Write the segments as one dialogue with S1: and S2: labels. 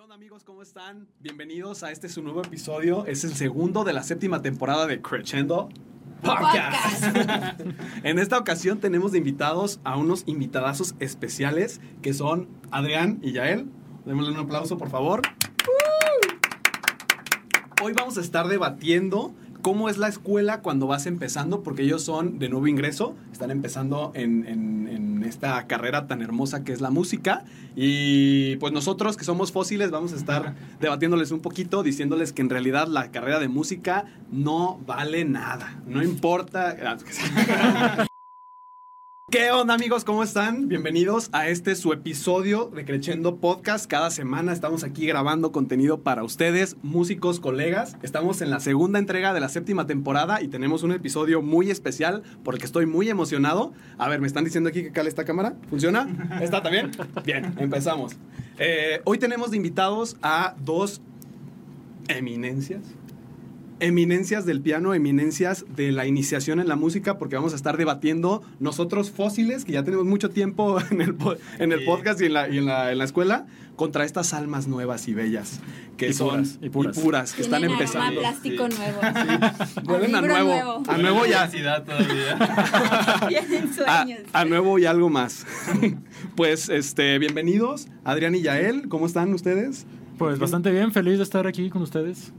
S1: ¿Qué onda amigos? ¿Cómo están? Bienvenidos a este su nuevo episodio. Es el segundo de la séptima temporada de Crescendo Podcast. en esta ocasión tenemos de invitados a unos invitadazos especiales que son Adrián y Yael. Démosle un aplauso, por favor. Hoy vamos a estar debatiendo cómo es la escuela cuando vas empezando, porque ellos son de nuevo ingreso, están empezando en, en- en esta carrera tan hermosa que es la música. Y pues nosotros que somos fósiles vamos a estar debatiéndoles un poquito, diciéndoles que en realidad la carrera de música no vale nada, no importa. ¿Qué onda amigos? ¿Cómo están? Bienvenidos a este su episodio de Creciendo Podcast. Cada semana estamos aquí grabando contenido para ustedes, músicos, colegas. Estamos en la segunda entrega de la séptima temporada y tenemos un episodio muy especial porque estoy muy emocionado. A ver, me están diciendo aquí que cale esta cámara. ¿Funciona? ¿Está también? Bien, empezamos. Eh, hoy tenemos de invitados a dos eminencias eminencias del piano, eminencias de la iniciación en la música, porque vamos a estar debatiendo nosotros fósiles, que ya tenemos mucho tiempo en el, en el podcast y, en la, y en la- en la escuela, contra estas almas nuevas y bellas, que
S2: Y
S1: son
S2: puras, y puras.
S1: que están empezando.
S3: plástico
S4: Sí.
S3: nuevo.
S1: Huelen a
S3: libro
S1: nuevo,
S3: nuevo.
S1: a nuevo ya, a,
S3: sueños.
S1: a nuevo y algo más. pues, este, bienvenidos, Adrián y Yael, ¿cómo están ustedes?
S2: Pues bastante bien, feliz de estar aquí con ustedes.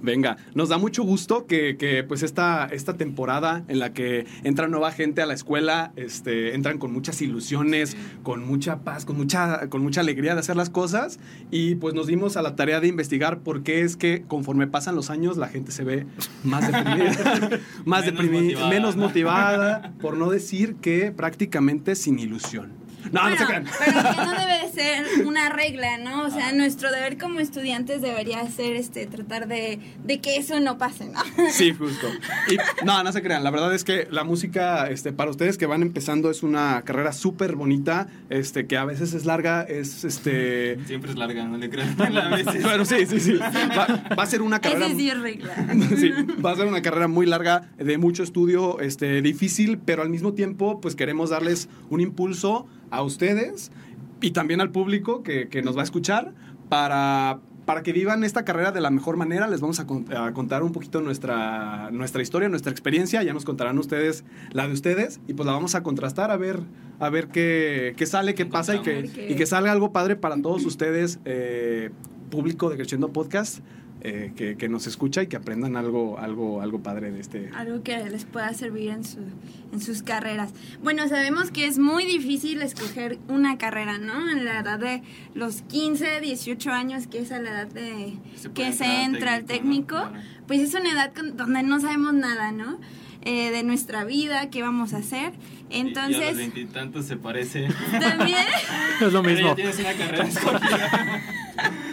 S1: Venga, nos da mucho gusto que, que, pues esta, esta temporada en la que entra nueva gente a la escuela, este, entran con muchas ilusiones, con mucha paz, con mucha, con mucha alegría de hacer las cosas y pues nos dimos a la tarea de investigar por qué es que conforme pasan los años la gente se ve más deprimida, más
S4: Menos
S1: deprimida,
S4: motivada.
S1: menos motivada, por no decir que prácticamente sin ilusión. No, no se
S3: Bueno,
S1: crean.
S3: pero que no debe de ser una regla, ¿no? O sea, nuestro deber como estudiantes debería ser este tratar de, de que eso no pase, ¿no?
S1: Sí, justo. Y no, no se crean. La verdad es que la música, este, para ustedes que van empezando, es una carrera súper bonita, este, que a veces es larga, es este.
S4: Siempre es larga, no le crean. A veces.
S1: Bueno, sí, sí, sí. Va, va a ser una carrera.
S3: Ese sí es regla.
S1: Sí, va a ser una carrera muy larga, de mucho estudio, este, difícil, pero al mismo tiempo, pues queremos darles un impulso a ustedes y también al público que, que nos va a escuchar para, para que vivan esta carrera de la mejor manera. Les vamos a, con- a contar un poquito nuestra, nuestra historia, nuestra experiencia. Ya nos contarán ustedes la de ustedes y pues la vamos a contrastar a ver, a ver qué, qué sale, qué pasa y que, y que salga algo padre para todos ustedes, eh, público de Creciendo Podcast. Eh, que, que nos escucha y que aprendan algo, algo, algo padre de este.
S3: Algo que les pueda servir en, su, en sus carreras. Bueno, sabemos que es muy difícil escoger una carrera, ¿no? En la edad de los 15, 18 años, que es a la edad de
S4: Se
S3: que se entra al
S4: técnico,
S3: técnico,
S4: ¿no? Claro.
S3: pues es una edad con- donde no sabemos nada, ¿no? Eh, de nuestra vida, qué vamos a hacer.
S4: Y- y a los
S3: Entonces,
S4: veintitantos se parece.
S3: también,
S2: Es lo
S4: Pero
S2: mismo.
S4: ya tienes una carrera escogida.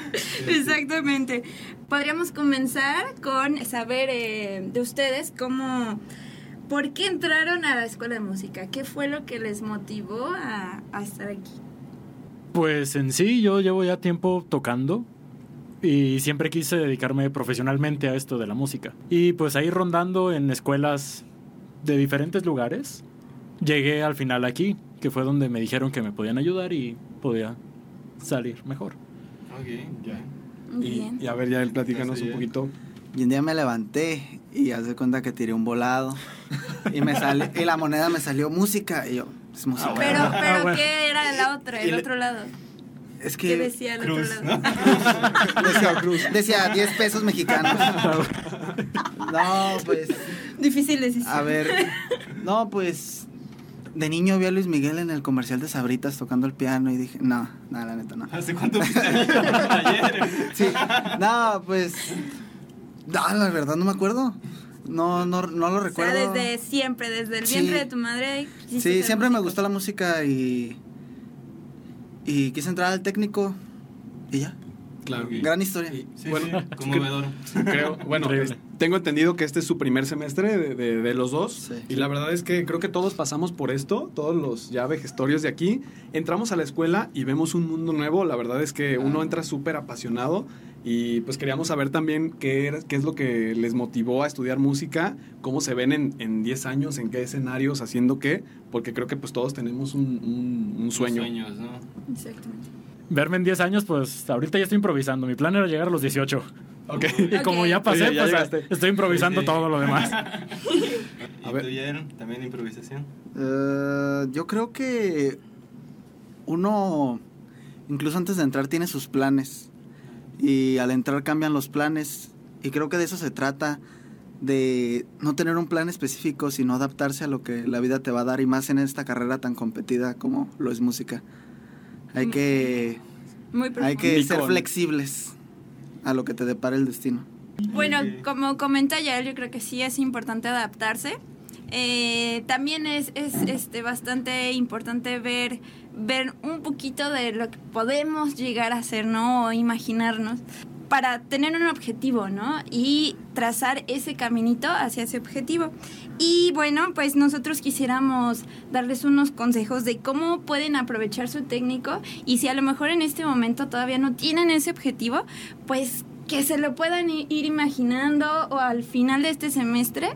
S3: exactamente, podríamos comenzar con saber eh, de ustedes cómo, ¿por qué entraron a la escuela de música? ¿Qué fue lo que les motivó a, a estar aquí?
S2: Pues en sí, yo llevo ya tiempo tocando y siempre quise dedicarme profesionalmente a esto de la música. Y pues ahí rondando en escuelas de diferentes lugares, llegué al final aquí, que fue donde me dijeron que me podían ayudar y podía salir mejor.
S4: Ya.
S1: Y, a ver, ya él platícanos un poquito.
S5: Y un día me levanté y haz de cuenta que tiré un volado y me sale y la moneda me salió música y yo es música.
S4: Ah,
S3: Pero,
S4: bueno.
S3: pero
S2: bueno.
S3: ¿qué era la otra, el otro lado?
S5: es
S3: ¿Qué
S5: que
S3: decía el
S4: Cruz,
S3: otro
S4: ¿no?
S3: lado?
S5: decía Cruz, decía 10 pesos mexicanos. No, pues
S3: Difícil decisión.
S5: a ver. No, pues de niño vi a Luis Miguel en el comercial de Sabritas tocando el piano y dije, no, no, la neta no.
S4: ¿Hace cuánto ayer?
S5: Sí. No, pues no, la verdad no me acuerdo. No no no lo
S3: O sea,
S5: recuerdo.
S3: desde siempre, desde el
S5: Sí.
S3: vientre de tu madre.
S5: Sí, siempre me gustó la música y. Y quise entrar al técnico y ya.
S1: Claro.
S5: Gran historia.
S1: Y,
S4: Sí,
S1: bueno,
S4: sí, conmovedor.
S1: creo, bueno,
S2: Increíble.
S1: es- tengo entendido que este es su primer semestre de, de- de los dos.
S5: Sí.
S1: Y la verdad es que creo que todos pasamos por esto, todos los ya vejestorios de aquí. Entramos a la escuela y vemos un mundo nuevo. La verdad es que uno
S4: Ah.
S1: entra súper apasionado. Y pues queríamos saber también qué, era- qué es lo que les motivó a estudiar música, cómo se ven en, en 10 años, en qué escenarios, haciendo qué, porque creo que pues todos tenemos un, un- un sueño.
S4: Sueños, ¿no?
S3: Exactamente.
S2: Verme en 10 años, pues ahorita ya estoy improvisando. Mi plan era llegar a los 18.
S1: Ok.
S2: Y como ya pasé,
S1: Oye, ya
S2: pues
S1: llegaste.
S2: estoy improvisando
S4: Sí.
S2: todo lo demás.
S4: ¿Y
S1: A ver.
S4: tú? ¿También improvisación?
S5: Eh, yo creo que uno, incluso antes de entrar, tiene sus planes. Y al entrar cambian los planes. Y creo que de eso se trata, de no tener un plan específico, sino adaptarse a lo que la vida te va a dar. Y más en esta carrera tan competida como lo es música. Hay que,
S3: Muy
S5: hay que ser flexibles a lo que te depara el destino.
S3: Bueno, como comenta ya, yo creo que sí es importante adaptarse. Eh, también es, es este, bastante importante ver, ver un poquito de lo que podemos llegar a hacer, ¿no? O imaginarnos para tener un objetivo, ¿no? Y trazar ese caminito hacia ese objetivo. Y bueno, pues nosotros quisiéramos darles unos consejos de cómo pueden aprovechar su técnico y si a lo mejor en este momento todavía no tienen ese objetivo, pues que se lo puedan ir imaginando o al final de este semestre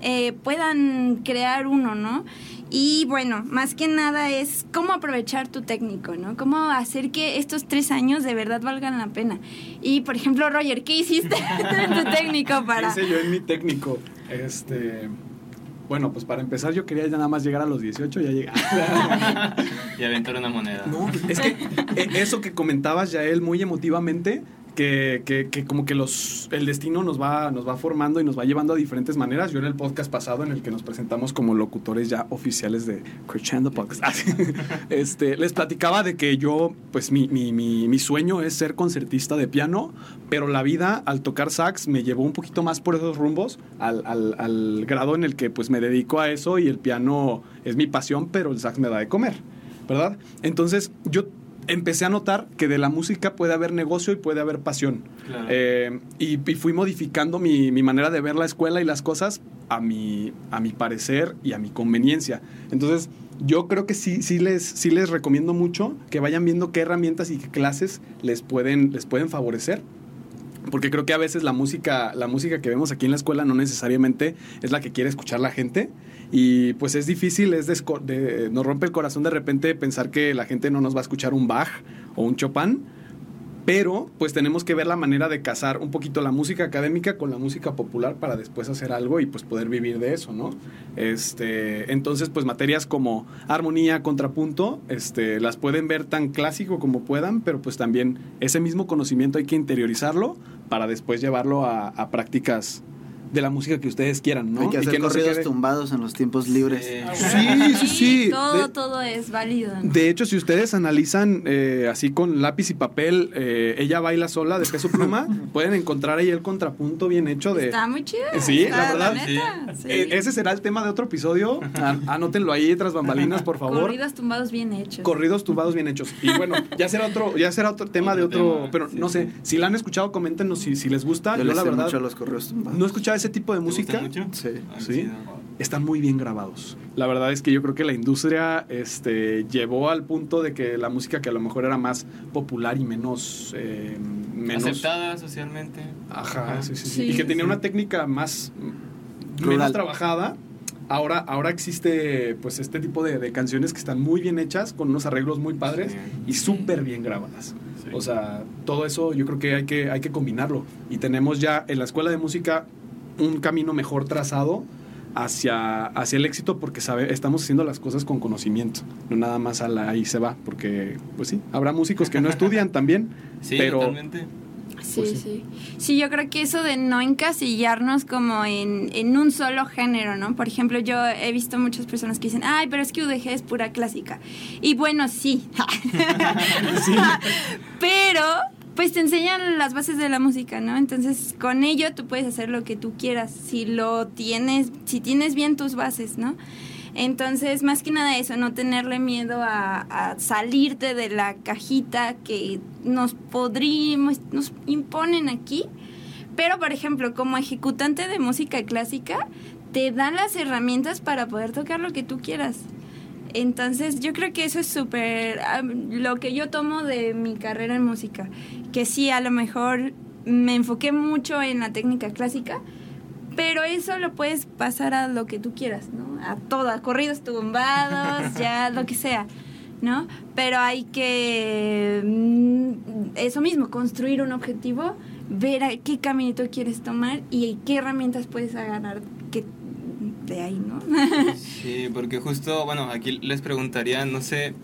S3: eh, puedan crear uno, ¿no? Y bueno, más que nada es cómo aprovechar tu técnico, ¿no? Cómo hacer que estos tres años de verdad valgan la pena. Y por ejemplo, Roger, ¿qué hiciste en tu técnico para...?
S1: Hice yo en mi técnico. Este. Bueno, pues para empezar, yo quería ya nada más llegar a los 18, ya llegué.
S4: Y aventar una moneda.
S1: No, es que eh, eso que comentabas, Yael, muy emotivamente, que, que, que como que los, el destino nos va, nos va formando y nos va llevando a diferentes maneras. Yo en el podcast pasado, en el que nos presentamos como locutores ya oficiales de Crescendo Podcast, este, les platicaba de que yo, pues mi, mi, mi, mi sueño es ser concertista de piano, pero la vida al tocar sax me llevó un poquito más por esos rumbos, al, al, al grado en el que pues me dedico a eso y el piano es mi pasión, pero el sax me da de comer. ¿verdad? Entonces yo empecé a notar que de la música puede haber negocio y puede haber pasión.
S4: Claro.
S1: Eh, y, y fui modificando mi, mi manera de ver la escuela y las cosas a mi, a mi parecer y a mi conveniencia. Entonces yo creo que sí, sí, les, sí les recomiendo mucho que vayan viendo qué herramientas y qué clases les pueden, les pueden favorecer. Porque creo que a veces la música, la música que vemos aquí en la escuela no necesariamente es la que quiere escuchar la gente. Y pues es difícil, es nos rompe el corazón de repente pensar que la gente no nos va a escuchar un Bach o un Chopin. Pero pues tenemos que ver la manera de casar un poquito la música académica con la música popular para después hacer algo y pues poder vivir de eso, ¿no? Este, entonces pues materias como armonía, contrapunto, este, las pueden ver tan clásico como puedan, pero pues también ese mismo conocimiento hay que interiorizarlo para después llevarlo a, a prácticas de la música que ustedes quieran, ¿no?
S5: Hay que
S1: Y
S5: hacer
S1: no se
S5: corridos
S1: quede-
S5: tumbados en los tiempos libres.
S1: Sí, sí, sí.
S3: Todo,
S1: De-
S3: todo es válido. ¿no?
S1: de hecho, si ustedes analizan eh, así con lápiz y papel, eh, ella baila sola de peso pluma, pueden encontrar ahí el contrapunto bien hecho de...
S3: Está muy chido.
S1: Sí,
S3: Está,
S1: la verdad.
S3: neta, sí.
S1: Eh, ese será el tema de otro episodio. Anótenlo ahí tras bambalinas, por favor.
S3: Corridos tumbados bien hechos.
S1: Corridos tumbados bien hechos. Y bueno, ya será otro, ya será otro tema
S4: Otro
S1: de otro.
S4: tema,
S1: pero
S4: sí,
S1: no sé,
S4: sí.
S1: si la han escuchado, coméntenos si, si les gusta.
S5: Yo
S1: Yo, la
S5: sé
S1: verdad
S5: mucho a los corridos tumbados.
S1: no he escuchado ese tipo de
S4: ¿Te gusta
S1: música.
S4: mucho?
S5: Sí.
S4: Ah,
S1: Sí. Están muy bien grabados. La verdad es que yo creo que la industria este, llevó al punto de que la música que a lo mejor era más popular y menos. eh, menos
S4: Aceptada socialmente.
S1: Ajá, sí, sí, sí.
S3: Sí,
S1: Y que tenía
S4: sí.
S1: una técnica más
S5: Rural.
S1: menos trabajada. Ahora, ahora existe pues este tipo de, de canciones que están muy bien hechas, con unos arreglos muy padres
S4: Sí.
S1: y súper bien grabadas.
S4: Sí.
S1: O sea, todo eso yo creo que hay, que hay que combinarlo. Y tenemos ya en la escuela de música un camino mejor trazado hacia, hacia el éxito porque sabe, estamos haciendo las cosas con conocimiento. No nada más a la ahí se va. Porque, pues sí, habrá músicos que no estudian también.
S4: Sí,
S1: pero
S4: totalmente.
S3: Sí,
S1: Pues sí.
S3: sí. Sí, yo creo que eso de no encasillarnos como en, en un solo género, ¿no? Por ejemplo, yo he visto muchas personas que dicen, ay, pero es que UDG es pura clásica. Y bueno, sí. pero, pues te enseñan las bases de la música, ¿no? Entonces, con ello tú puedes hacer lo que tú quieras, si lo tienes, si tienes bien tus bases, ¿no? Entonces, más que nada eso, no tenerle miedo a, a salirte de la cajita que nos podríamos, nos imponen aquí. Pero, por ejemplo, como ejecutante de música clásica, te dan las herramientas para poder tocar lo que tú quieras. Entonces, yo creo que eso es súper lo que yo tomo de mi carrera en música. Que sí, a lo mejor me enfoqué mucho en la técnica clásica, pero eso lo puedes pasar a lo que tú quieras, ¿no? A todo, a corridos tumbados, ya lo que sea. ¿no? Pero hay que, mm, eso mismo, construir un objetivo, ver a qué caminito quieres tomar y qué herramientas puedes agarrar que, de ahí, ¿no?
S4: Sí, porque justo, bueno, aquí les preguntaría, no sé,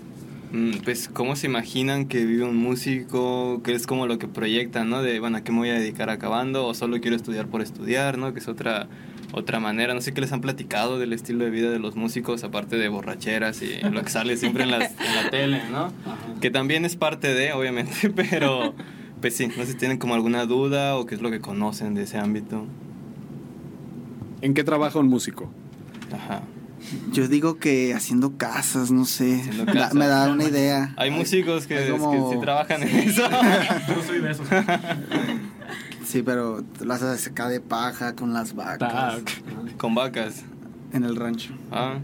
S4: mm, pues, ¿cómo se imaginan que vive un músico? ¿Qué es como lo que proyectan, no? De, bueno, ¿a qué me voy a dedicar acabando? ¿O solo quiero estudiar por estudiar, no? Que es otra, otra manera. No sé qué les han platicado del estilo de vida de los músicos, aparte de borracheras y lo que sale siempre en, las- en la tele, ¿no? Que también es parte de, obviamente, pero, pues sí, no sé si tienen como alguna duda o qué es lo que conocen de ese ámbito.
S1: ¿En qué trabaja un músico?
S4: Ajá.
S5: Yo digo que haciendo casas, no sé.
S4: Haciendo
S5: Me da-
S4: casas.
S5: me da una idea.
S4: Hay músicos que,
S5: es como-
S4: que sí trabajan en eso.
S2: Yo soy de esos.
S5: Sí, pero las haces acá de paja con las vacas
S2: Tac.
S4: Con vacas.
S5: en el rancho.
S4: Ah,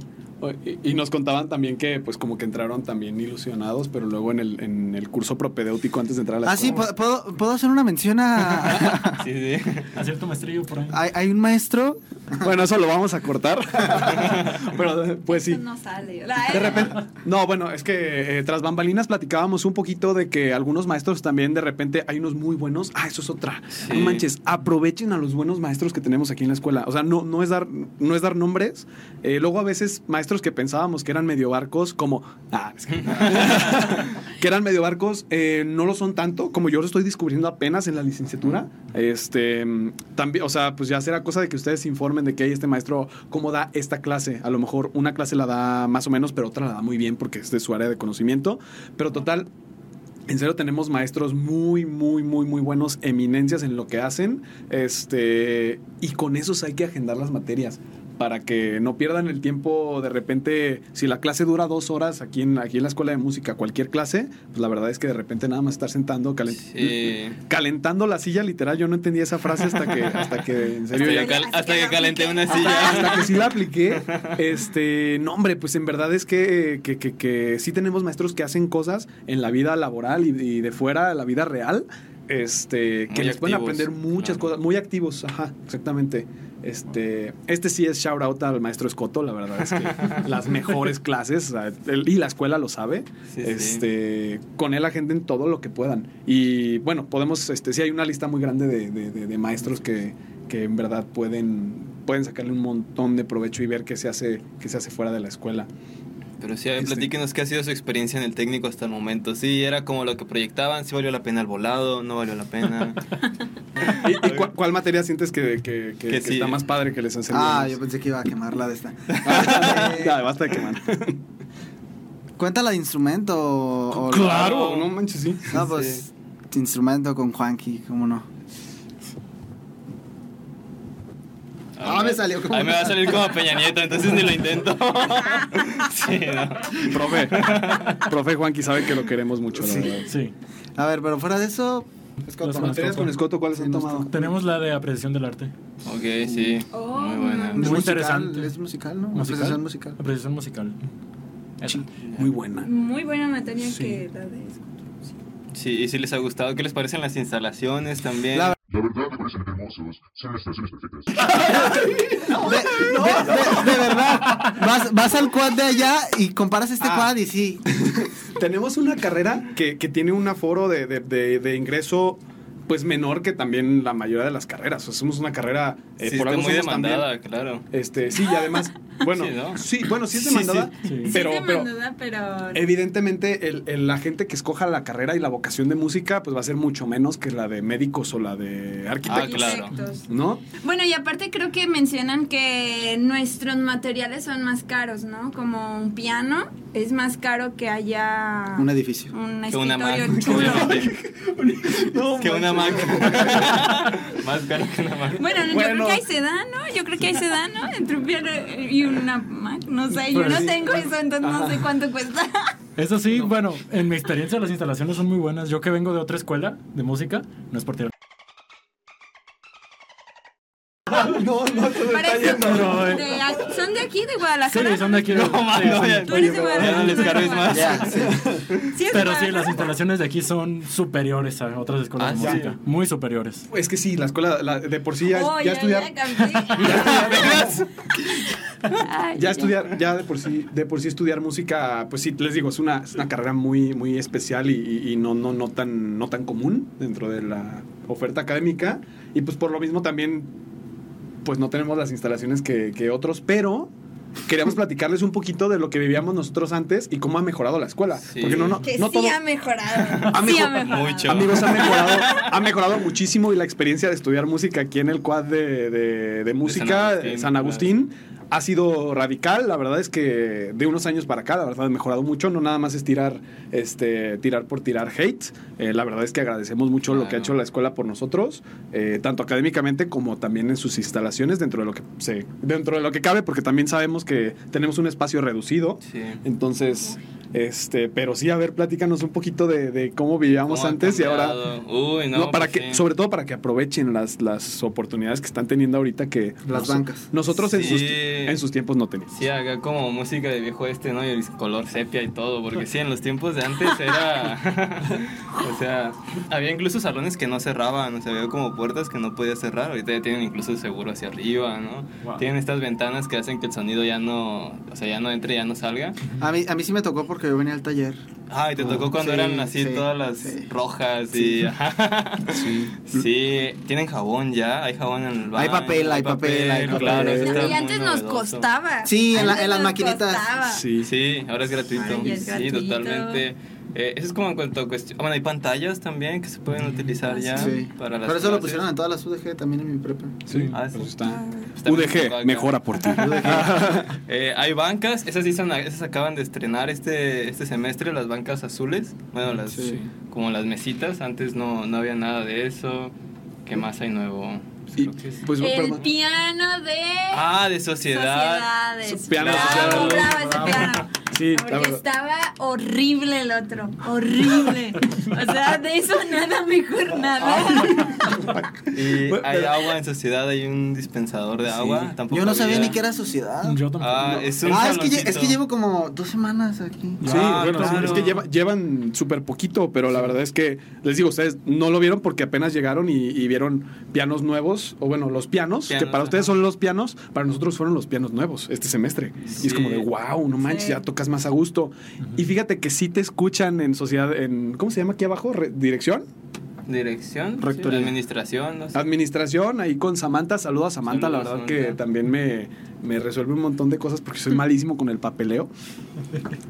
S1: Y, y nos contaban también que pues como que entraron también ilusionados, pero luego en el, en el curso propedéutico antes de entrar a la
S5: Ah, sí,
S1: escuela-
S5: ¿puedo, puedo- puedo hacer una mención a...
S4: sí, sí.
S2: A cierto maestrillo por ahí.
S5: hay, hay un maestro...
S1: Bueno, eso lo vamos a cortar. pero pues sí.
S3: Eso no sale.
S1: De repente, no, bueno, es que eh, tras bambalinas platicábamos un poquito de que algunos maestros también de repente hay unos muy buenos. Ah, eso es otra.
S4: Sí.
S1: No manches, aprovechen a los buenos maestros que tenemos aquí en la escuela. O sea, no, no es dar, no es dar nombres. Eh, luego a veces maestros que pensábamos que eran medio barcos, como ah, es que, que eran medio barcos, eh, no lo son tanto, como yo lo estoy descubriendo apenas en la licenciatura. Este, también, o sea, pues ya será cosa de que ustedes se informen de que hay este maestro, cómo da esta clase. A lo mejor una clase la da más o menos, pero otra la da muy bien porque es de su área de conocimiento. Pero total, en serio tenemos maestros muy, muy, muy, muy buenos, eminencias en lo que hacen. Este, y con esos hay que agendar las materias para que no pierdan el tiempo de repente, si la clase dura dos horas aquí en, aquí en la escuela de música, cualquier clase, pues la verdad es que de repente nada más estar sentando, calent-
S4: Sí.
S1: calentando la silla, literal, yo no entendía esa frase hasta que, hasta que en serio
S4: Hasta,
S1: ya-
S4: que, cal-
S3: hasta
S4: hasta
S3: que
S4: que
S3: la
S4: calenté una silla.
S1: hasta que sí la apliqué. Este, no, hombre, pues en verdad es que, que, que, que sí tenemos maestros que hacen cosas en la vida laboral y, y de fuera, la vida real. Este, que
S4: Muy
S1: les pueden aprender muchas
S4: claro.
S1: cosas, muy activos, ajá, exactamente. Este, este sí es shout out al maestro Escoto, la verdad es que las mejores clases, o sea, él- y la escuela lo sabe.
S4: Sí, sí.
S1: este, con él agenden todo lo que puedan. Y bueno, podemos, este, sí hay una lista muy grande de, de- de- de maestros que, que en verdad pueden, pueden sacarle un montón de provecho y ver qué se hace, qué se hace fuera de la escuela.
S4: Pero sí, a ver,
S1: Este-
S4: platíquenos qué ha sido su experiencia en el técnico hasta el momento. Sí, era como lo que proyectaban, sí valió la pena el volado, no valió la pena.
S1: ¿Y, y cuál, cuál materia sientes que, que- que-
S4: Que
S1: que
S4: sí.
S1: está más padre que les han servido
S5: Ah, yo pensé que iba a quemarla de esta.
S1: ya, basta de quemar.
S5: ¿Cuenta de instrumento o...? o-
S1: claro, no manches, sí.
S5: No, pues, instrumento con Juanqui, ¿cómo no? Ah, me salió como-
S4: A mí me va a salir como Peña Nieto, entonces ni lo intento. sí, no.
S1: Profe, profe Juanqui sabe que lo queremos mucho, la
S5: Sí.
S1: verdad.
S2: Sí.
S5: A ver, pero fuera de eso...
S2: Las
S1: ¿Con materias con Escoto cuáles han tomado?
S2: Tenemos la de apreciación del arte.
S4: Ok, sí.
S3: Oh,
S4: Muy buena.
S3: no.
S2: Muy
S5: musical,
S2: interesante.
S5: Es musical, ¿no?
S2: ¿Musical?
S5: Apreciación musical.
S2: Apreciación musical. Esa.
S1: Muy buena.
S3: Muy buena materia
S1: Sí.
S3: que la de
S4: Sí, y si les ha gustado, ¿qué les parecen las instalaciones también?
S5: La-
S6: La verdad me parecen hermosos. Son las estaciones perfectas.
S5: De, de- de- de verdad, vas, vas al quad de allá y comparas este
S1: Ah.
S5: quad y sí.
S1: Tenemos una carrera que, que tiene un aforo de, de- de- de ingreso pues menor que también la mayoría de las carreras. O sea, somos una carrera eh,
S4: sí,
S1: por algo
S4: muy
S1: somos también.
S4: demandada, claro.
S1: Este, sí, y además, bueno,
S4: Sí, ¿no?
S1: sí, bueno, sí es demandada,
S4: sí.
S2: Sí.
S1: pero,
S3: sí,
S1: pero
S3: demandada, pero
S1: evidentemente el, el- la gente que escoja la carrera y la vocación de música, pues va a ser mucho menos que la de médicos o la de arquitectos,
S4: Ah, claro.
S1: ¿no?
S3: Bueno, y aparte creo que mencionan que nuestros materiales son más caros, ¿no? Como un piano es más caro que haya
S5: Un edificio.
S3: un
S4: Que una Mac,
S3: escritorio chulo.
S4: que una Mac. Más caro que una Mac.
S3: Bueno, yo
S1: Bueno.
S3: creo que hay sedán, ¿no? Yo creo que hay sedán, ¿no? Entre un piano y una Mac. No sé, yo no
S2: sí.
S3: tengo eso, entonces no sé cuánto cuesta.
S2: Eso sí, bueno, en mi experiencia las instalaciones son muy buenas. Yo que vengo de otra escuela de música, no es por tirar.
S1: No, no, se
S3: Parece-
S2: No, eh.
S3: de ac- ¿Son de aquí, de
S2: Sí,
S3: Guadalajara?
S2: son de aquí. de-
S4: No, mano,
S2: sí,
S4: ya,
S3: Tú eres de
S4: ya
S3: Guadalajara.
S4: no les cargues más.
S5: Ya, sí.
S3: Sí, es
S2: Pero sí, las instalaciones de aquí son superiores a otras escuelas
S4: Ah,
S2: de
S4: sí.
S2: música. Muy superiores.
S1: Es que sí, la escuela la- de por sí ya,
S3: Oh,
S1: ya estudiar.
S3: ya cambié. Ay,
S1: ya estudiar, ya de por sí, de por sí estudiar música, pues sí, les digo, es una, es una carrera muy, muy especial y, y- y no, no, no tan, no tan común dentro de la oferta académica. Y pues por lo mismo también, pues no tenemos las instalaciones que, que otros, pero queríamos platicarles un poquito de lo que vivíamos nosotros antes y cómo ha mejorado la escuela.
S4: Sí.
S1: Porque no, no,
S3: Que
S1: no
S3: sí
S1: todo-
S3: ha mejorado.
S1: Ha
S3: sí
S1: mejor-
S3: ha mejorado.
S4: Mucho.
S1: Amigos, ha mejorado, ha mejorado muchísimo y la experiencia de estudiar música aquí en el quad de, de- de música
S4: San
S1: de
S4: Agustín,
S1: San Agustín ha sido radical. La verdad es que de unos años para acá, la verdad, ha mejorado mucho. No nada más es tirar, este, tirar por tirar hate. Eh, la verdad es que agradecemos mucho lo que ha hecho la escuela por nosotros, eh, tanto académicamente como también en sus instalaciones, dentro de lo que se, dentro de lo que cabe, porque también sabemos que tenemos un espacio reducido.
S4: Sí.
S1: Entonces, este, pero sí, a ver, platícanos un poquito de, de cómo vivíamos
S4: ¿Cómo
S1: antes y ahora.
S4: Uy, no.
S1: No, para
S4: pues
S1: que,
S4: sí.
S1: sobre todo para que aprovechen las, las oportunidades que están teniendo ahorita que
S5: Las
S1: nos-
S5: bancas.
S1: nosotros en,
S4: Sí.
S1: sus, en sus tiempos no teníamos.
S4: Sí, acá como música de viejo este, ¿no? Y el color sepia y todo, porque sí, en los tiempos de antes era... o sea, había incluso salones que no cerraban, o sea, había como puertas que no podía cerrar, ahorita ya tienen incluso seguro hacia arriba, ¿no?
S2: Wow.
S4: Tienen estas ventanas que hacen que el sonido ya no, o sea, ya no entre, ya no salga.
S5: A mí, a mí sí me tocó porque yo venía al taller.
S4: Ah, y te tocó cuando
S5: Sí,
S4: eran así
S5: sí,
S4: todas las
S5: sí.
S4: rojas y... Sí. sí, tienen jabón ya, hay jabón en el baño.
S5: Hay papel, hay papel, hay papel.
S4: Claro,
S3: Y antes nos
S4: novedoso.
S3: costaba.
S5: Sí, en la-
S3: Antes
S5: en las maquinitas.
S3: costaba.
S1: Sí.
S4: Sí, ahora es gratuito.
S3: Ay, es
S4: sí, totalmente. Eh, eso es como en cuanto a cuestión. Bueno, hay pantallas también que se pueden utilizar ya
S5: Sí.
S4: para las
S5: Pero eso lo pusieron en todas las UDG, también en mi prepa.
S1: Sí,
S4: Ah,
S1: pues
S4: sí.
S1: está.
S4: Está poco
S1: UDG, mejora por ti.
S4: Eh, hay bancas, esas sí son, esas acaban de estrenar este, este semestre, las bancas azules. Bueno, las,
S5: Sí.
S4: como las mesitas, antes no, no había nada de eso. ¿Qué más hay nuevo? Pues
S1: Y, pues,
S3: El
S1: perdón.
S3: piano de
S4: Ah, de sociedad.
S3: sociedades.
S1: Su piano
S3: bravo,
S1: social.
S3: bravo ese piano.
S1: Sí,
S3: Porque estaba horrible el otro, horrible. O sea, de eso nada mejor nada.
S4: Y hay agua en sociedad, hay un dispensador de agua. Tampoco
S5: Yo no sabía
S4: había.
S5: ni que era sociedad.
S2: Yo tampoco.
S4: Ah, es un
S5: Ah, es que, es que llevo como dos semanas aquí.
S1: Sí,
S4: Ah,
S1: bueno,
S4: claro.
S1: es que lleva- llevan súper poquito, pero la verdad es que, les digo, ustedes no lo vieron porque apenas llegaron y, y vieron pianos nuevos, o bueno, los pianos, que para ustedes
S4: ajá.
S1: son los pianos, para nosotros fueron los pianos nuevos este semestre. Y es como de, wow, no manches,
S3: Sí.
S1: ya tocas más a gusto. Y fíjate que sí te escuchan en sociedad, en, ¿cómo se llama aquí abajo? Re- ¿Dirección?
S4: Dirección,
S5: Rectoría.
S4: sí, administración, no sé.
S1: Administración, ahí con Samantha, saludo a Samantha, la
S4: Saludos,
S1: verdad que también me, me resuelve un montón de cosas porque soy malísimo con el papeleo.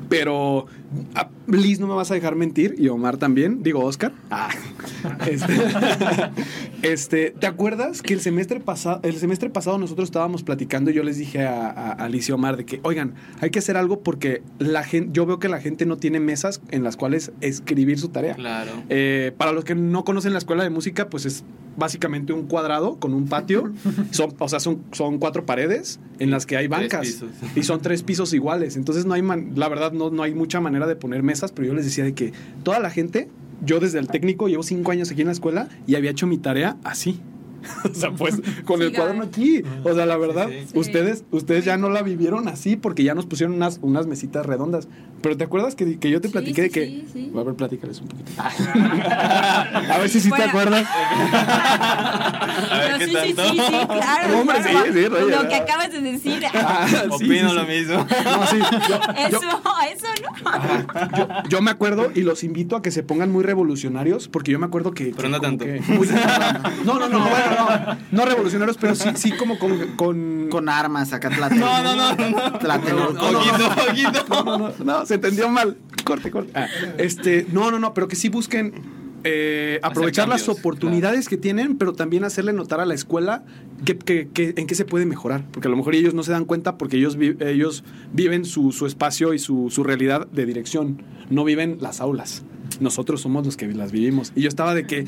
S1: Pero a Liz no me vas a dejar mentir y Omar también, digo Oscar. Ah, este, este, ¿te acuerdas que el semestre pasado, el semestre pasado nosotros estábamos platicando y yo les dije a, a, a Liz y Omar de que, oigan, hay que hacer algo porque la gente, yo veo que la gente no tiene mesas en las cuales escribir su tarea.
S4: Claro.
S1: Eh, para los que no conocen la escuela de música, pues es básicamente un cuadrado con un patio. Son, o sea, son, son cuatro paredes en las que hay bancas. Y son tres pisos iguales. Entonces no hay, man- la verdad, no, no hay mucha manera de poner mesas, pero yo les decía de que toda la gente, yo desde el técnico llevo cinco años aquí en la escuela y había hecho mi tarea así. O sea, pues con el cuaderno aquí. O sea, la verdad,
S4: Sí,
S3: sí.
S1: ustedes, ustedes ya no la vivieron así porque ya nos pusieron unas, unas mesitas redondas. Pero ¿te acuerdas que, que yo te
S3: Sí,
S1: platiqué
S3: sí,
S1: de que...
S3: sí, sí.
S1: A ver, platícales un poquito. a ver si sí
S3: Bueno.
S1: te acuerdas.
S4: A ver,
S3: Pero
S4: ¿qué
S3: sí, sí,
S4: tanto?
S3: sí, sí, claro.
S1: Hombre,
S3: claro.
S1: sí, sí.
S3: Lo que acabas de decir.
S1: Ah, sí,
S4: Opino
S1: sí,
S4: lo
S1: sí.
S4: mismo.
S1: No, sí, yo-
S3: Eso,
S1: yo-
S3: eso no.
S1: yo, yo me acuerdo y los invito a que se pongan muy revolucionarios, porque yo me acuerdo que.
S4: Pero
S1: que
S4: no tanto.
S1: que- muy- no, no, no, bueno, no. No revolucionarios, pero sí, sí como con. con
S5: Con armas, acá Tlatelolco.
S4: No, no, no, no, no.
S5: Tlatelolco.
S1: No, no, no, no, se entendió mal. Corte, corte. Ah, este, no, no, no, pero que sí busquen eh, aprovechar las oportunidades que tienen, pero también hacerle notar a la escuela que, que- que- en qué se puede mejorar. Porque a lo mejor ellos no se dan cuenta porque ellos, vi- ellos viven su, su espacio y su, su realidad de dirección. No viven las aulas. Nosotros somos los que las vivimos. Y yo estaba de que,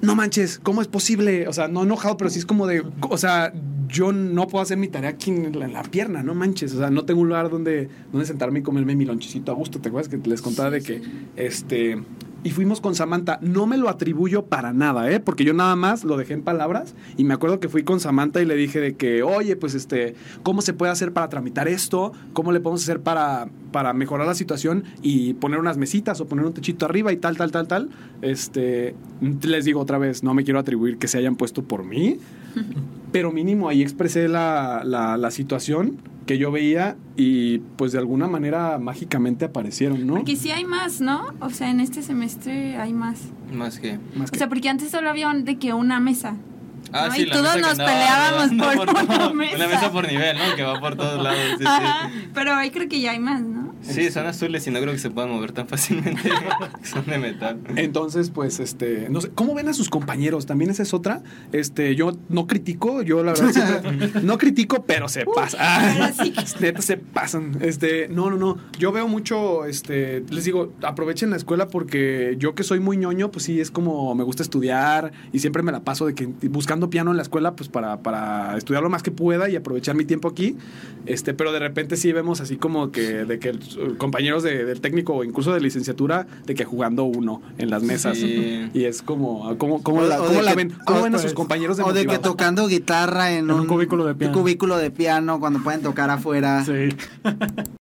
S1: no manches, ¿cómo es posible? O sea, no enojado, pero sí es como de, o sea, yo no puedo hacer mi tarea aquí en la, pierna, no manches. O sea, no tengo un lugar donde, donde sentarme y comerme mi lonchecito a gusto. ¿Te acuerdas que les contaba de que, este, y fuimos con Samantha. No me lo atribuyo para nada, ¿eh? Porque yo nada más lo dejé en palabras y me acuerdo que fui con Samantha y le dije de que, oye, pues este, ¿cómo se puede hacer para tramitar esto? ¿Cómo le podemos hacer para, para mejorar la situación y poner unas mesitas o poner un techito arriba y tal, tal, tal, tal? Este, les digo otra vez, no me quiero atribuir que se hayan puesto por mí, pero mínimo ahí expresé la, la, la situación que yo veía y pues de alguna manera mágicamente aparecieron, ¿no?
S3: Porque sí hay más, ¿no? O sea, en este semestre hay más.
S4: Más que.
S1: Más
S3: O
S1: que-
S3: sea, porque antes solo había un- de que una mesa.
S4: Ah,
S3: ¿no?
S4: sí,
S3: Y
S4: la
S3: todos
S4: mesa que
S3: nos
S4: andaba
S3: peleábamos por una mesa.
S4: Una mesa por nivel, ¿no? Que va por todos lados. Sí, sí.
S3: Ajá. Pero ahí creo que ya hay más, ¿no?
S4: Sí, son azules y no creo que se puedan mover tan fácilmente. son de metal.
S1: Entonces, pues, este, no sé, ¿cómo ven a sus compañeros? También esa es otra. Este, yo no critico, yo la verdad siempre- no critico, pero se pasa.
S3: sí.
S1: Neta se pasan. Este, no, no, no. Yo veo mucho, este, les digo, aprovechen la escuela porque yo que soy muy ñoño, pues sí, es como me gusta estudiar y siempre me la paso de que buscando piano en la escuela, pues para, para estudiar lo más que pueda y aprovechar mi tiempo aquí. Este, pero de repente sí vemos así como que de que eh, compañeros de- del técnico o incluso de licenciatura, de que jugando uno en las mesas.
S4: Sí.
S1: Y es como, ¿cómo, cómo la,
S5: o
S1: cómo
S5: de
S1: la
S5: que-
S1: ven? ¿Cómo ven a
S2: pues,
S1: sus compañeros de
S5: O de que tocando guitarra en,
S2: En un cubículo de piano.
S5: cubículo de piano cuando pueden tocar afuera.
S2: Sí.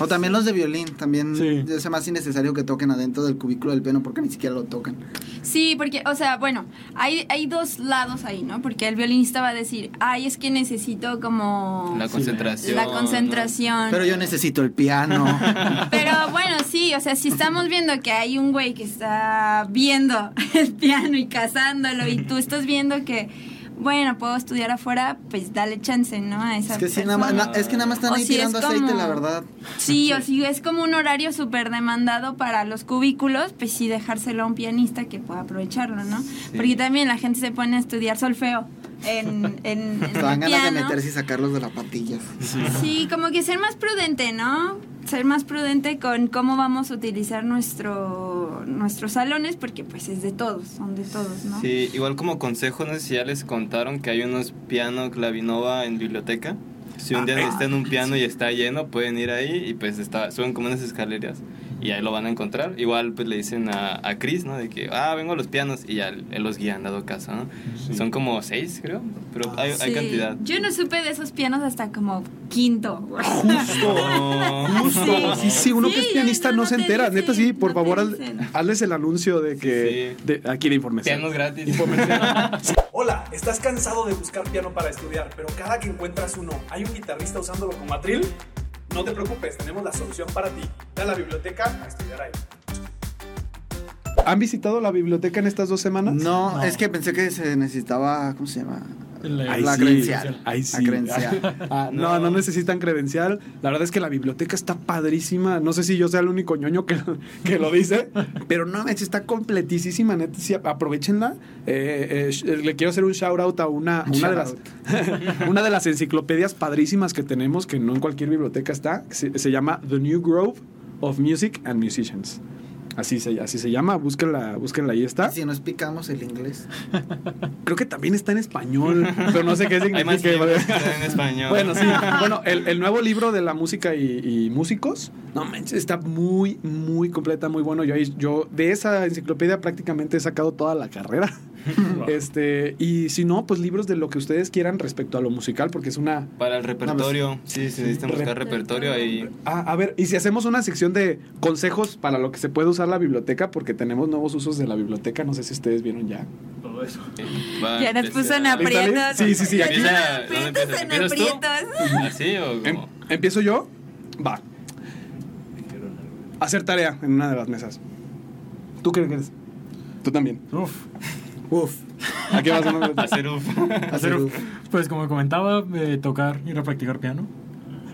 S5: O también los de violín, también
S2: Sí.
S5: es más innecesario que toquen adentro del cubículo del piano porque ni siquiera lo tocan.
S3: Sí, porque, o sea, bueno, hay, hay dos lados ahí, ¿no? Porque el violinista va a decir, ay, es que necesito como
S4: La concentración.
S3: la
S4: ¿no?
S3: concentración.
S5: Pero yo necesito el piano.
S3: Pero bueno, sí, o sea, si estamos viendo que hay un güey que está viendo el piano y cazándolo y tú estás viendo que, bueno, puedo estudiar afuera, pues dale chance, ¿no? A esa
S5: es que sí, nada más, na- es que nada más están
S3: O
S5: ahí
S3: si es
S5: tirando aceite,
S3: como-
S5: la verdad.
S3: Sí, o si es como un horario súper demandado para los cubículos, pues sí dejárselo a un pianista que pueda aprovecharlo, ¿no? Porque también la gente se pone a estudiar solfeo en, en, en
S5: dan ganas de meterse y sacarlos de las patillas.
S3: Sí, como que ser más prudente, ¿no? Ser más prudente con cómo vamos a utilizar nuestro nuestros salones, porque pues es de todos, son de todos, ¿no?
S4: Sí, igual como consejo, no sé si ya les contaron que hay unos piano clavinova en biblioteca. Si un día necesitan un piano y está lleno, pueden ir ahí y pues está, suben como unas escaleras y ahí lo van a encontrar. Igual pues le dicen a, a Chris, ¿no? De que, ah, vengo a los pianos y ya él, los guía, han dado caso, ¿no? Son como seis, creo, pero hay, hay
S3: Sí.
S4: cantidad.
S3: Yo no supe de esos pianos hasta como quinto.
S4: No.
S1: Justo. Sí, sí, uno que es
S3: Sí,
S1: pianista
S3: no,
S1: no, se
S3: te
S1: entera.
S3: dicen,
S1: Neta, sí, por
S3: no
S1: favor, hazles el anuncio de que.
S4: Sí.
S1: de- aquí de información.
S4: Pianos gratis.
S7: Hola, ¿estás cansado de buscar piano para estudiar, pero cada que encuentras uno hay un guitarrista usándolo como atril? No te preocupes, tenemos la solución para ti. Ve a la biblioteca a estudiar ahí.
S1: ¿Han visitado la biblioteca en estas dos semanas?
S5: No,
S2: No.
S5: es que pensé que se necesitaba, ¿cómo se llama?
S1: Ahí
S5: la
S1: sí.
S5: credencial.
S1: Ahí
S5: La
S1: sí.
S5: credencial.
S1: Ah, no, no necesitan credencial. La verdad es que la biblioteca está padrísima. No sé si yo sea el único ñoño que, que lo dice, pero no, está completísima. Neta, sí, aprovechenla. Eh, eh, le quiero hacer un shout out a una, una, de las, una de las enciclopedias padrísimas que tenemos, que no en cualquier biblioteca está. se llama The New Grove of Music and Musicians. Así se, así se llama, búsquenla, búsquenla, ahí está.
S5: Si nos picamos el inglés.
S1: Creo que también está en español, pero no sé qué
S4: Hay
S1: significa.
S4: libros que están en español.
S1: Bueno, sí. Bueno, el, el nuevo libro de la música y, y músicos, no manches, está muy, muy completa, muy bueno. Yo, yo de esa enciclopedia prácticamente he sacado toda la carrera. este Y si no, pues libros de lo que ustedes quieran respecto a lo musical, porque es una...
S4: Para el repertorio, sí, si necesitan buscar repertorio ahí.
S1: Ah, a ver, y si hacemos una sección de consejos para lo que se puede usar la biblioteca, porque tenemos nuevos usos de la biblioteca, no sé si ustedes vieron ya.
S2: Todo eso.
S4: va
S3: Ya nos puso en
S1: ¿Lista,
S3: aprietos.
S1: Sí, sí, sí, aquí.
S4: Empieza-
S3: en aprietos.
S4: ¿Así o
S1: Em-
S4: cómo?
S1: ¿Empiezo yo? Va. Hacer tarea en una de las mesas. ¿Tú qué crees? Tú también.
S2: Uf.
S5: Uf.
S1: ¿A qué vas a hacer?
S4: Hacer uf.
S2: Hacer, pues como comentaba, eh, tocar, ir a practicar piano.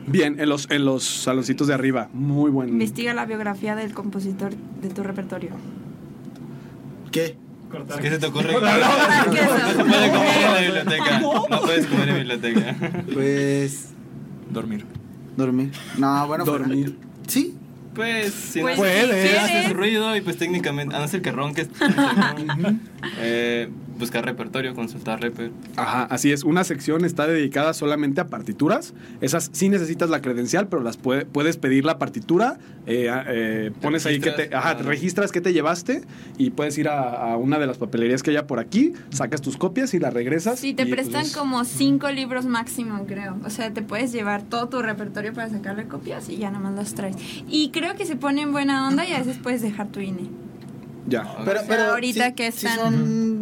S1: Bien, en los, en los saloncitos de arriba. Muy buen.
S3: Investiga la biografía del compositor de tu repertorio.
S5: ¿Qué?
S4: ¿Qué se te ocurre? No
S3: Ah,
S4: se puede comer en la biblioteca. No puedes comer en biblioteca.
S5: Pues.
S4: Dormir.
S5: Dormir. No, bueno, pues,
S1: Dormir.
S5: Sí.
S4: Pues, si
S3: Pues,
S4: no
S1: Puedes.
S4: si haces ruido y pues técnicamente, a no ser que ronques, eh, buscar repertorio, consultar reper.
S1: Ajá, así es. Una sección está dedicada solamente a partituras. Esas sí necesitas la credencial, pero las puede- puedes pedir la partitura. eh, eh, pones ahí que te. Ajá,
S4: ah.
S1: registras que te llevaste y puedes ir a, a una de las papelerías que haya por aquí, sacas tus copias y las regresas.
S3: Sí, te
S1: y,
S3: prestan
S1: pues,
S3: como cinco libros máximo, creo. O sea, te puedes llevar todo tu repertorio para sacarle copias y ya nada más los traes. Y creo que se pone en buena onda y a veces puedes dejar tu INE.
S1: Ya.
S5: Pero, pero
S3: ahorita
S5: sí-
S3: que
S5: sí
S3: están-
S5: son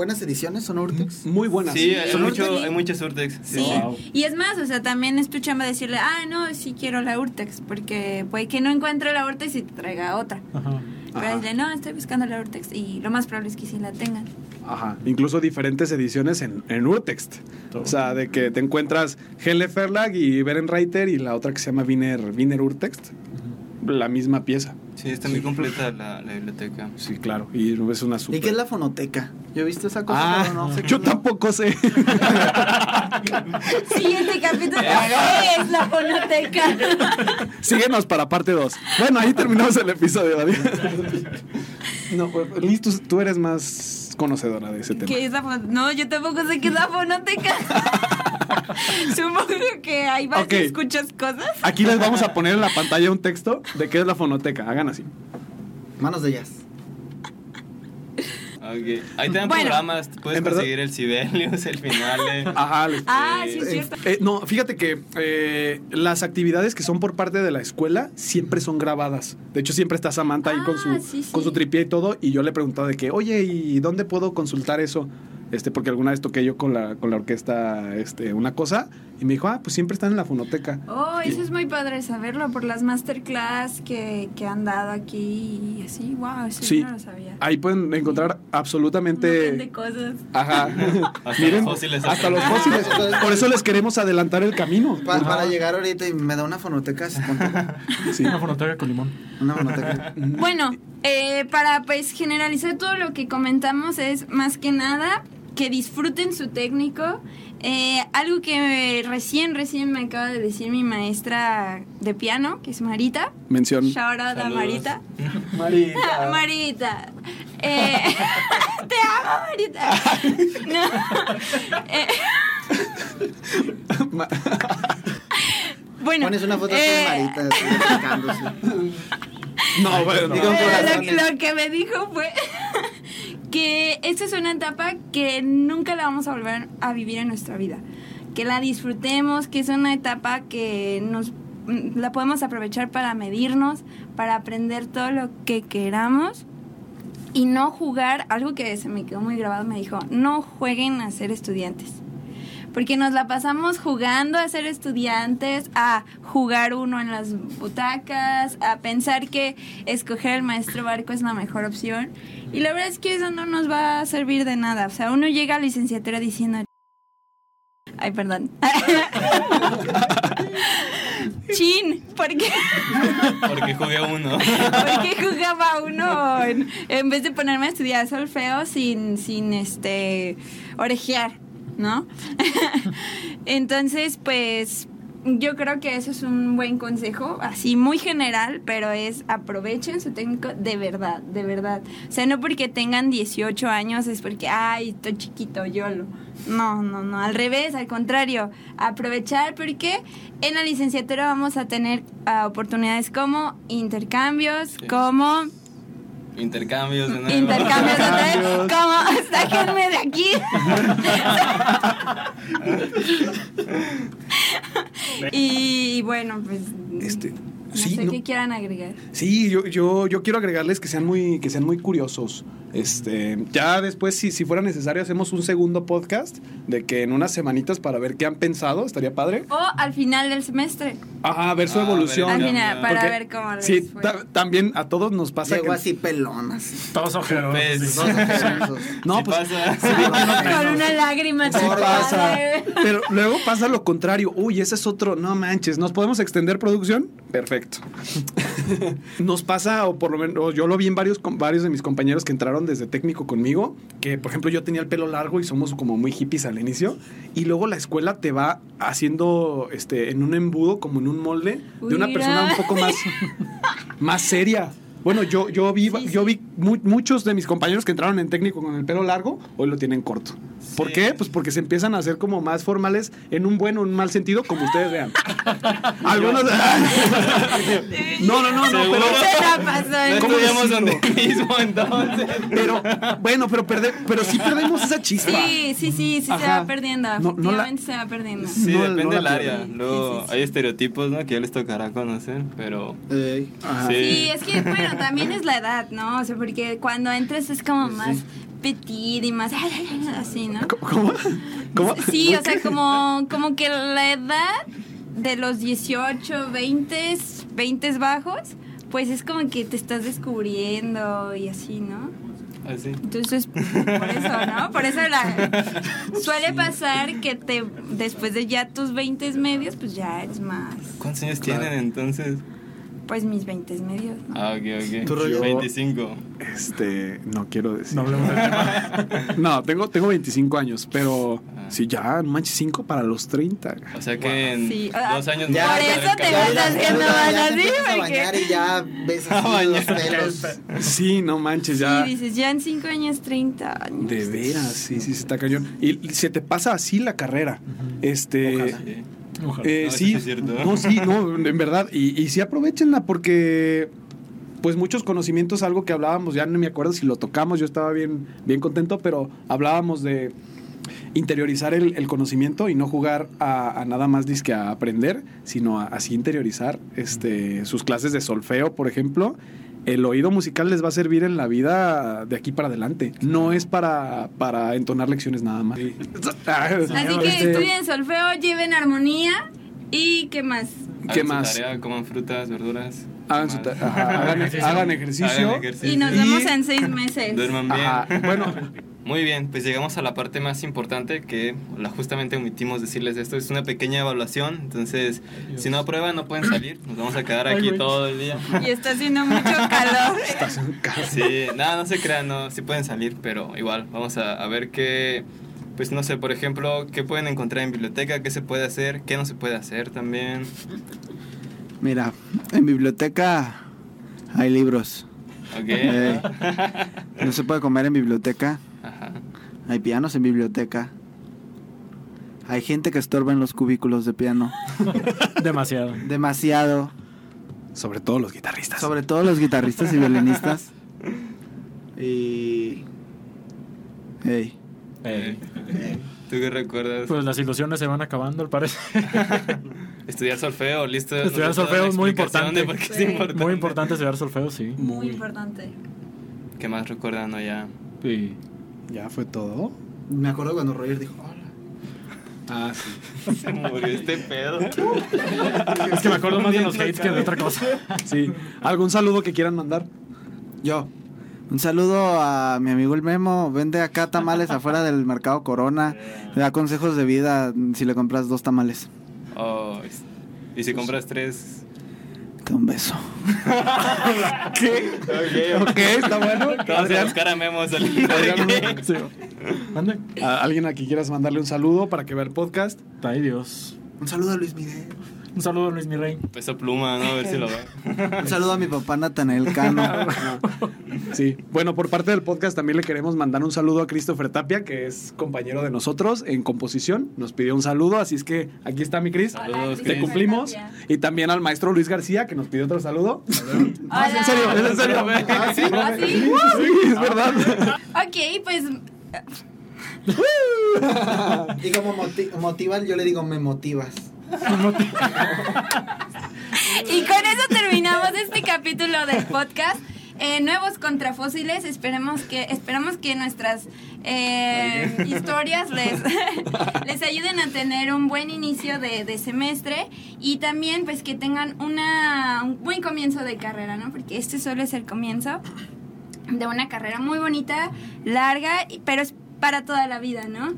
S5: buenas ediciones? ¿Son Urtex?
S1: Muy buenas.
S4: Sí, hay,
S5: ¿Son
S4: mucho,
S5: Urtex?
S4: hay muchos Urtex. Sí,
S3: Sí,
S4: sí.
S2: Wow.
S3: y es más, o sea, también es tu chamba decirle, ah, no, sí quiero la Urtex, porque puede que no encuentre la Urtex y te traiga otra.
S2: Ajá.
S3: Pero
S1: Ajá.
S3: dile, no, estoy buscando la Urtex y lo más probable es que sí la tengan.
S1: Ajá. Incluso diferentes ediciones en, en Urtext. O sea, de que te encuentras Hele Verlag y Berenreiter y la otra que se llama Wiener, Wiener Urtext. La misma pieza.
S4: Sí, está muy completa la, la biblioteca.
S1: Sí, claro. Y es una super.
S5: ¿Y qué es la fonoteca? Yo he visto esa cosa,
S1: Ah,
S5: pero no sé qué
S1: yo tampoco sé.
S3: Siguiente capítulo es la fonoteca.
S1: Síguenos para parte 2. Bueno, ahí terminamos el episodio. No, pues, Liz, tú, tú eres más conocedora de ese tema.
S3: ¿Qué es la No, yo tampoco sé qué es la fonoteca. Supongo que ahí vas
S1: Ok.
S3: y escuchas cosas.
S1: Aquí les vamos a poner en la pantalla un texto de qué es la fonoteca. Hagan así.
S5: Manos de jazz.
S4: Ok. Ahí te dan
S3: Bueno.
S4: programas, puedes
S1: verdad-
S4: conseguir el Sibelius, el Finale.
S1: Ajá. les-
S3: Ah, sí, es
S1: Eh,
S3: cierto.
S1: eh, no, fíjate que eh, las actividades que son por parte de la escuela siempre son grabadas. De hecho, siempre está Samantha ahí con su,
S3: Ah, sí, sí.
S1: con su tripié y todo. Y yo le he preguntado de que, oye, ¿y dónde puedo consultar eso? Este, porque alguna vez toqué yo con la, con la orquesta este, una cosa. Y me dijo, ah, pues siempre están en la fonoteca.
S3: Oh, eso es muy padre saberlo por las masterclass que, que han dado aquí y así. Wow, eso
S1: Sí.
S3: yo no lo sabía.
S1: Ahí pueden encontrar
S3: Un
S1: absolutamente.
S3: montón de cosas.
S1: Ajá.
S4: Hasta
S1: Miren,
S4: los fósiles.
S1: hasta los fósiles. Por eso les queremos adelantar el camino.
S5: Pa- para llegar ahorita y me da una fonoteca.
S1: Sí.
S2: Una fonoteca con limón.
S5: Una fonoteca.
S3: Bueno, eh, para pues generalizar todo lo que comentamos es más que nada que disfruten su técnico. Eh, algo que recién, recién me acaba de decir mi maestra de piano, que es Marita.
S1: Mención.
S3: Shout out a. Marita.
S1: Marita.
S3: Marita. Eh, te amo, Marita. No. Eh,
S1: Ma-
S3: bueno.
S5: Pones una foto
S3: eh,
S5: de Marita así, acercándose.
S1: No, bueno, no.
S3: Eh, lo, lo que me dijo fue que esta es una etapa que nunca la vamos a volver a vivir en nuestra vida. Que la disfrutemos, que es una etapa que nos la podemos aprovechar para medirnos, para aprender todo lo que queramos y no jugar, algo que se me quedó muy grabado, me dijo, no jueguen a ser estudiantes. Porque nos la pasamos jugando a ser estudiantes, a jugar uno en las butacas, a pensar que escoger el maestro barco es la mejor opción. Y la verdad es que eso no nos va a servir de nada. O sea, uno llega a licenciatura diciendo... Ay, perdón. Chin, ¿por qué?
S4: Porque jugué uno.
S3: ¿Por qué jugaba uno en, en vez de ponerme a estudiar solfeo sin, sin este orejear, ¿no? Entonces, pues yo creo que eso es un buen consejo, así muy general, pero es aprovechen su técnico de verdad, de verdad. O sea, no porque tengan 18 años es porque, ay, estoy chiquito, yo lo. No, no, no, al revés, al contrario, aprovechar porque en la licenciatura vamos a tener ah, oportunidades como intercambios, como
S4: Intercambios de nuevo.
S3: intercambios
S1: Intercambios.
S3: como sáquenme de aquí. y bueno, pues
S1: Este,
S3: no
S1: sí,
S3: sé
S1: no-
S3: qué quieran agregar.
S1: Sí, yo, yo, yo quiero agregarles que sean muy, que sean muy curiosos. Este, ya después, si, si fuera necesario, hacemos un segundo podcast de que en unas semanitas para ver qué han pensado, estaría padre.
S3: O al final del semestre,
S1: Ajá, ver su
S4: Ah,
S1: evolución.
S4: ver
S3: al
S4: ya,
S3: final,
S4: ya.
S3: para
S1: Porque-
S3: ver cómo les
S1: Sí,
S3: fue.
S1: ta- también a todos nos pasa
S5: Llegó
S1: que...
S5: así pelonas.
S2: Todos ojeros.
S4: Pues,
S5: Todos ojerosos.
S1: No,
S4: sí
S1: pues
S4: pasa.
S3: Con una lágrima
S1: Sí pasa. Pero luego pasa lo contrario. Uy, ese es otro. No manches. ¿Nos podemos extender producción? Perfecto. Nos pasa, o por lo menos yo lo vi en varios, con varios de mis compañeros que entraron desde técnico conmigo, que por ejemplo yo tenía el pelo largo y somos como muy hippies al inicio, y luego la escuela te va haciendo este en un embudo, como en un molde, de una persona un poco más, más seria. Bueno, yo, yo vi,
S3: Sí,
S1: yo vi mu- muchos de mis compañeros que entraron en técnico con el pelo largo, hoy lo tienen corto. ¿Por
S4: Sí.
S1: qué? Pues porque se empiezan a hacer como más formales en un buen o un mal sentido, como ustedes vean. Algunos. no, no, no, no, pero.
S3: Se la pasó.
S4: No
S1: ¿Cómo
S4: donde mismo entonces.
S1: Pero, bueno, pero, perde- pero sí perdemos esa chispa.
S3: Sí, sí, sí, sí se va perdiendo.
S1: No, no la-
S3: Efectivamente se va perdiendo.
S4: Sí,
S1: No,
S4: depende
S1: no
S4: del área. Luego
S3: Sí, sí, sí.
S4: hay estereotipos, ¿no? Que ya les tocará conocer, pero
S5: Ey.
S4: Sí.
S3: Sí, es que, bueno, también es la edad, ¿no? O sea, porque cuando entras es como más petit y más así, ¿no?
S1: ¿Cómo? ¿Cómo?
S3: Sí, o sea, como, como que la edad de los 18, 20, 20 bajos, pues es como que te estás descubriendo y así, ¿no?
S4: Así.
S3: Entonces, por eso, ¿no? Por eso la, suele pasar que te después de ya tus 20 medios, pues ya eres más.
S4: ¿Cuántos años tienen entonces?
S3: Pues mis 20 medios. ¿no?
S4: Ah, ok, ok.
S5: ¿Tu rollo?
S4: 25.
S1: Este, no quiero decir.
S2: No hablemos del tema.
S1: No, tengo, tengo 25 años, pero
S4: Ah.
S1: si ya, no manches, 5 para los 30.
S4: O sea que en
S3: Sí,
S4: dos años
S5: Ya,
S4: más
S3: por eso te vas haciendo así,
S5: empiezas a
S3: porque-
S5: bañar y ya ves así los pelos.
S1: Sí, no manches, ya.
S3: Sí, dices, ya en 5 años, 30 años.
S1: De veras, sí, sí, se está cañón. Y se te pasa así la carrera. Este.
S4: Sí.
S2: Ojalá.
S1: eh,
S4: No,
S1: sí,
S4: sí es cierto.
S1: no, sí, no, en verdad. Y, y sí aprovechenla porque, pues muchos conocimientos, algo que hablábamos, ya no me acuerdo si lo tocamos, yo estaba bien, bien contento, pero hablábamos de interiorizar el, el conocimiento y no jugar a, a nada más disque a aprender, sino a así interiorizar este, sus clases de solfeo, por ejemplo. El oído musical les va a servir en la vida de aquí para adelante. No es para, para entonar lecciones nada más.
S3: Así que
S1: Este,
S3: estudien solfeo, lleven armonía y ¿qué más?
S1: ¿Qué
S4: Hagan su
S1: más?
S4: tarea, coman frutas, verduras.
S1: Hagan,
S4: ¿Qué
S1: su ajá,
S2: ejercicio.
S1: hagan ejercicio.
S4: Hagan ejercicio.
S3: Y nos
S1: Y-
S3: vemos en 6 meses.
S4: Duerman bien.
S1: Ajá, Bueno,
S4: Muy bien, pues llegamos a la parte más importante que la, justamente omitimos decirles esto. Es una pequeña evaluación, entonces si no aprueban no pueden salir. Nos vamos a quedar aquí todo el día.
S3: Y está haciendo mucho calor.
S4: Sí, nada, no se crean, no, sí pueden salir, pero igual, vamos a, a ver qué, pues no sé, por ejemplo, qué pueden encontrar en biblioteca, qué se puede hacer, qué no se puede hacer también.
S5: Mira, en biblioteca hay libros.
S4: ¿Ok?
S5: Eh, no se puede comer en biblioteca.
S4: Ajá.
S5: Hay pianos en biblioteca. Hay gente que estorba en los cubículos de piano.
S2: Demasiado.
S5: Demasiado.
S1: sobre todo los guitarristas.
S5: Sobre todo los guitarristas y violinistas. Y. Ey.
S4: Eh, ¿Tú qué recuerdas?
S2: Pues las ilusiones se van acabando, al parecer.
S4: Estudiar solfeo, listo.
S2: Estudiar solfeo es muy importante.
S4: es.
S2: Muy importante estudiar solfeo, sí.
S3: Muy importante.
S4: ¿Qué más recuerdan ya?
S2: Sí.
S1: ¿Ya fue todo?
S5: Me acuerdo cuando Roger dijo: Hola.
S1: Ah, sí.
S4: Se murió este pedo.
S2: Es que me acuerdo más de los hates que de otra cosa.
S1: Sí. ¿Algún saludo que quieran mandar?
S5: Yo. Un saludo a mi amigo el Memo. Vende acá tamales afuera del mercado Corona. Le da consejos de vida si le compras dos tamales.
S4: Oh, y si compras tres.
S5: Un beso.
S1: ¿Qué? Ok, está bueno.
S4: Vamos a
S1: Adrián,
S4: buscar a Memo.
S2: Sí. Mande.
S1: ¿a ¿alguien aquí quieras mandarle un saludo para que vea el podcast?
S2: Ay, Dios.
S5: Un saludo a Luis Miguel.
S2: Un saludo, Luis Mirrey.
S4: Peso pluma, ¿no? A ver si lo ve.
S5: Un saludo a mi papá Natanael Cano.
S1: Sí. Bueno, por parte del podcast también le queremos mandar un saludo a Christopher Tapia, que es compañero de nosotros en composición. Nos pidió un saludo, así es que aquí está mi Cris.
S4: Saludos,
S1: Te cumplimos. Y también al maestro Luis García, que nos pidió otro saludo. Ah,
S3: Hola.
S1: ¿En serio? ¿Es en serio?
S5: Ah, ¿sí?
S3: ¿Ah, sí?
S1: Sí, es verdad.
S3: Ok, pues
S5: Y como moti- motivan, yo le digo, me motivas.
S3: Y con eso terminamos este capítulo del podcast. Eh, nuevos contrafósiles, esperemos que, esperamos que nuestras eh, historias les, les ayuden a tener un buen inicio de, semestre y también pues que tengan una, un buen comienzo de carrera, ¿no? Porque este solo es el comienzo de una carrera muy bonita, larga, pero es para toda la vida, ¿no?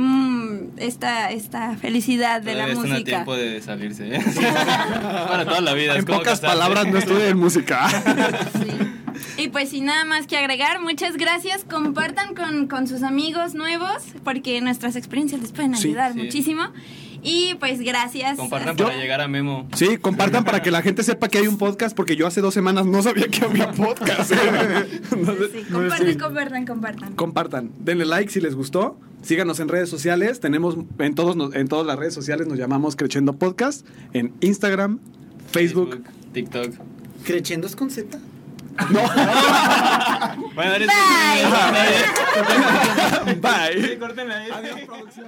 S3: Mm, esta, esta felicidad de
S4: Todavía
S3: la
S4: están a
S3: música.
S4: tiempo de salirse. ¿eh? Para toda la vida.
S1: En pocas
S4: casarse.
S1: palabras, no estudien música.
S3: Sí. Y pues sin nada más que agregar, muchas gracias. Compartan con, con sus amigos nuevos, porque nuestras experiencias les pueden
S1: Sí,
S3: ayudar
S4: sí.
S3: muchísimo. Y pues gracias.
S4: Compartan
S1: Yo-
S4: para llegar a Memo.
S1: Sí, compartan para que la gente sepa que hay un podcast, porque yo hace dos semanas no sabía que había podcast. Entonces,
S3: Sí, compartan, compartan, compartan.
S1: Compartan, denle like si les gustó. Síganos en redes sociales. Tenemos en todos nos- en todas las redes sociales nos llamamos Creciendo Podcast en Instagram, Facebook.
S4: TikTok.
S5: ¿Creciendo es con Z?
S4: Bueno, eres
S3: Bye.
S1: Bye.
S4: Sí, córtenle ahí.
S1: Adiós, producción.